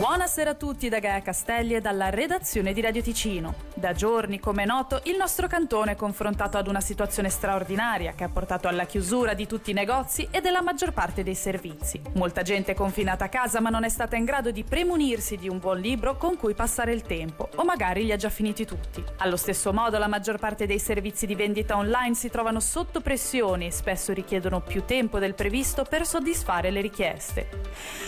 Buonasera a tutti da Gaia Castelli e dalla redazione di Radio Ticino. Da giorni, come è noto, il nostro cantone è confrontato ad una situazione straordinaria che ha portato alla chiusura di tutti i negozi e della maggior parte dei servizi. Molta gente è confinata a casa ma non è stata in grado di premunirsi di un buon libro con cui passare il tempo, o magari li ha già finiti tutti. Allo stesso modo, la maggior parte dei servizi di vendita online si trovano sotto pressione e spesso richiedono più tempo del previsto per soddisfare le richieste.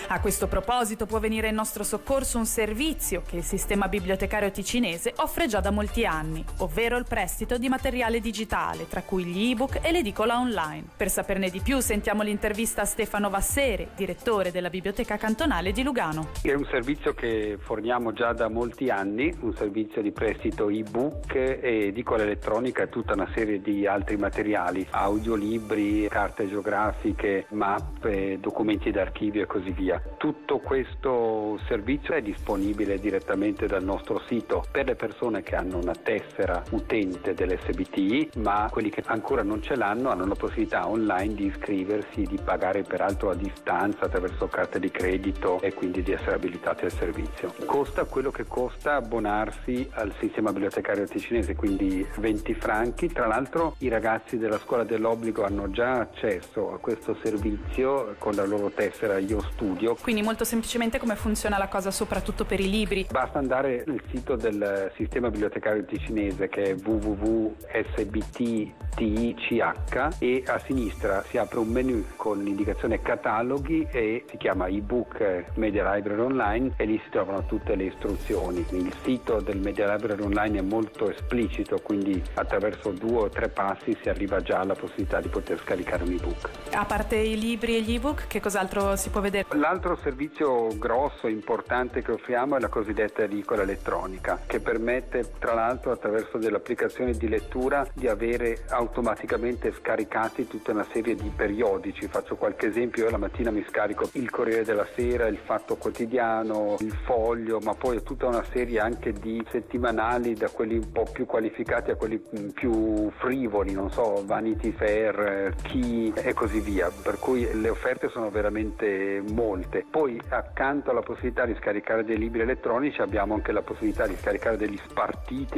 A questo proposito può venire il nostro soccorso un servizio che il sistema bibliotecario ticinese offre già da molti anni, ovvero il prestito di materiale digitale, tra cui gli ebook e l'edicola online. Per saperne di più sentiamo l'intervista a Stefano Vassere, direttore della Biblioteca Cantonale di Lugano. È un servizio che forniamo già da molti anni, un servizio di prestito ebook e edicola elettronica e tutta una serie di altri materiali, audiolibri, carte geografiche, mappe, documenti d'archivio e così via. Tutto questo servizio è disponibile direttamente dal nostro sito per le persone che hanno una tessera utente dell'SBT, ma quelli che ancora non ce l'hanno hanno la possibilità online di iscriversi, di pagare peraltro a distanza attraverso carte di credito e quindi di essere abilitati al servizio. Costa quello che costa abbonarsi al sistema bibliotecario ticinese, quindi 20 franchi. Tra l'altro i ragazzi della scuola dell'obbligo hanno già accesso a questo servizio con la loro tessera Io Studio. Quindi molto semplicemente come funziona la cosa soprattutto per i libri? Basta andare nel sito del sistema bibliotecario ticinese che è www.sbt.tic e a sinistra si apre un menu con l'indicazione cataloghi e si chiama ebook Media Library Online e lì si trovano tutte le istruzioni. Il sito del Media Library Online è molto esplicito, quindi attraverso due o tre passi si arriva già alla possibilità di poter scaricare un ebook. A parte i libri e gli ebook, che cos'altro si può vedere? L'altro servizio grosso, importante che offriamo è la cosiddetta edicola elettronica, che permette tra l'altro attraverso delle applicazioni di lettura di avere automaticamente scaricati tutta una serie di periodici. Faccio qualche esempio, io la mattina mi scarico il Corriere della Sera, il Fatto Quotidiano, il Foglio, ma poi tutta una serie anche di settimanali da quelli un po' più qualificati a quelli più frivoli, non so, Vanity Fair, Key e così via. Per cui le offerte sono veramente molte. Poi accanto alla possibilità di scaricare dei libri elettronici abbiamo anche la possibilità di scaricare degli spartiti,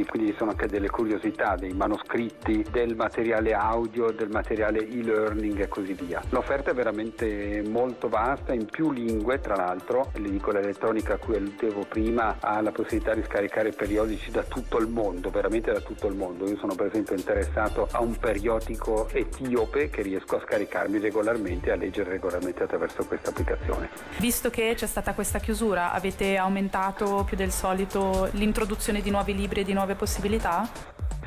quindi ci sono anche delle curiosità, dei manoscritti, del materiale audio, del materiale e-learning e così via. L'offerta è veramente molto vasta, in più lingue tra l'altro, l'edicola elettronica a cui alludevo prima ha la possibilità di scaricare periodici da tutto il mondo, veramente da tutto il mondo. Io sono per esempio interessato a un periodico etiope che riesco a scaricarmi regolarmente e a leggere regolarmente attraverso questa applicazione. Visto che c'è stata questa chiusura, avete aumentato più del solito l'introduzione di nuovi libri e di nuove possibilità?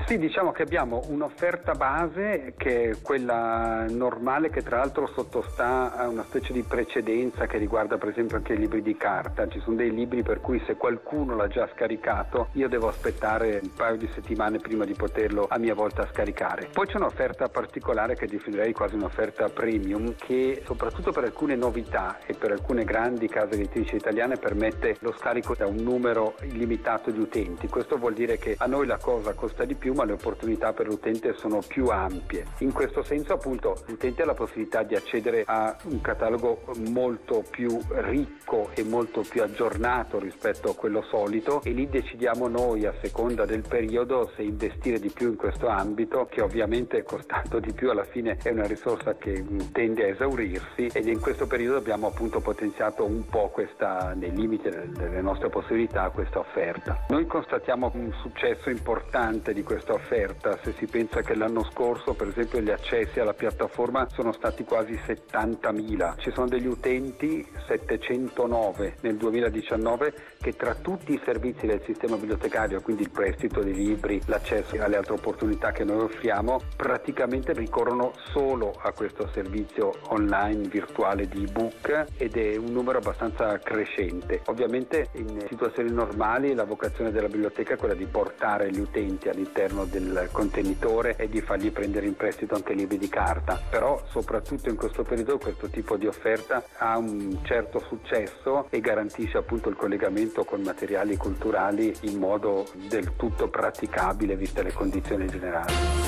Sì, diciamo che abbiamo un'offerta base che è quella normale che tra l'altro sottostà a una specie di precedenza che riguarda per esempio anche i libri di carta. Ci sono dei libri per cui se qualcuno l'ha già scaricato io devo aspettare un paio di settimane prima di poterlo a mia volta scaricare. Poi c'è un'offerta particolare che definirei quasi un'offerta premium che soprattutto per alcune novità e per alcune grandi case editrici italiane permette lo scarico da un numero illimitato di utenti. Questo vuol dire che a noi la cosa costa di più ma le opportunità per l'utente sono più ampie. In questo senso appunto l'utente ha la possibilità di accedere a un catalogo molto più ricco e molto più aggiornato rispetto a quello solito e lì decidiamo noi a seconda del periodo se investire di più in questo ambito che ovviamente costando di più alla fine è una risorsa che tende a esaurirsi ed in questo periodo abbiamo appunto potenziato un po' questa nei limiti delle nostre possibilità questa offerta. Noi constatiamo un successo importante di questo questa offerta, se si pensa che l'anno scorso per esempio gli accessi alla piattaforma sono stati quasi 70.000, ci sono degli utenti 709 nel 2019 che tra tutti i servizi del sistema bibliotecario, quindi il prestito di libri, l'accesso alle altre opportunità che noi offriamo, praticamente ricorrono solo a questo servizio online virtuale di ebook ed è un numero abbastanza crescente. Ovviamente in situazioni normali la vocazione della biblioteca è quella di portare gli utenti all'interno all'interno del contenitore e di fargli prendere in prestito anche libri di carta. Però soprattutto in questo periodo questo tipo di offerta ha un certo successo e garantisce appunto il collegamento con materiali culturali in modo del tutto praticabile viste le condizioni generali.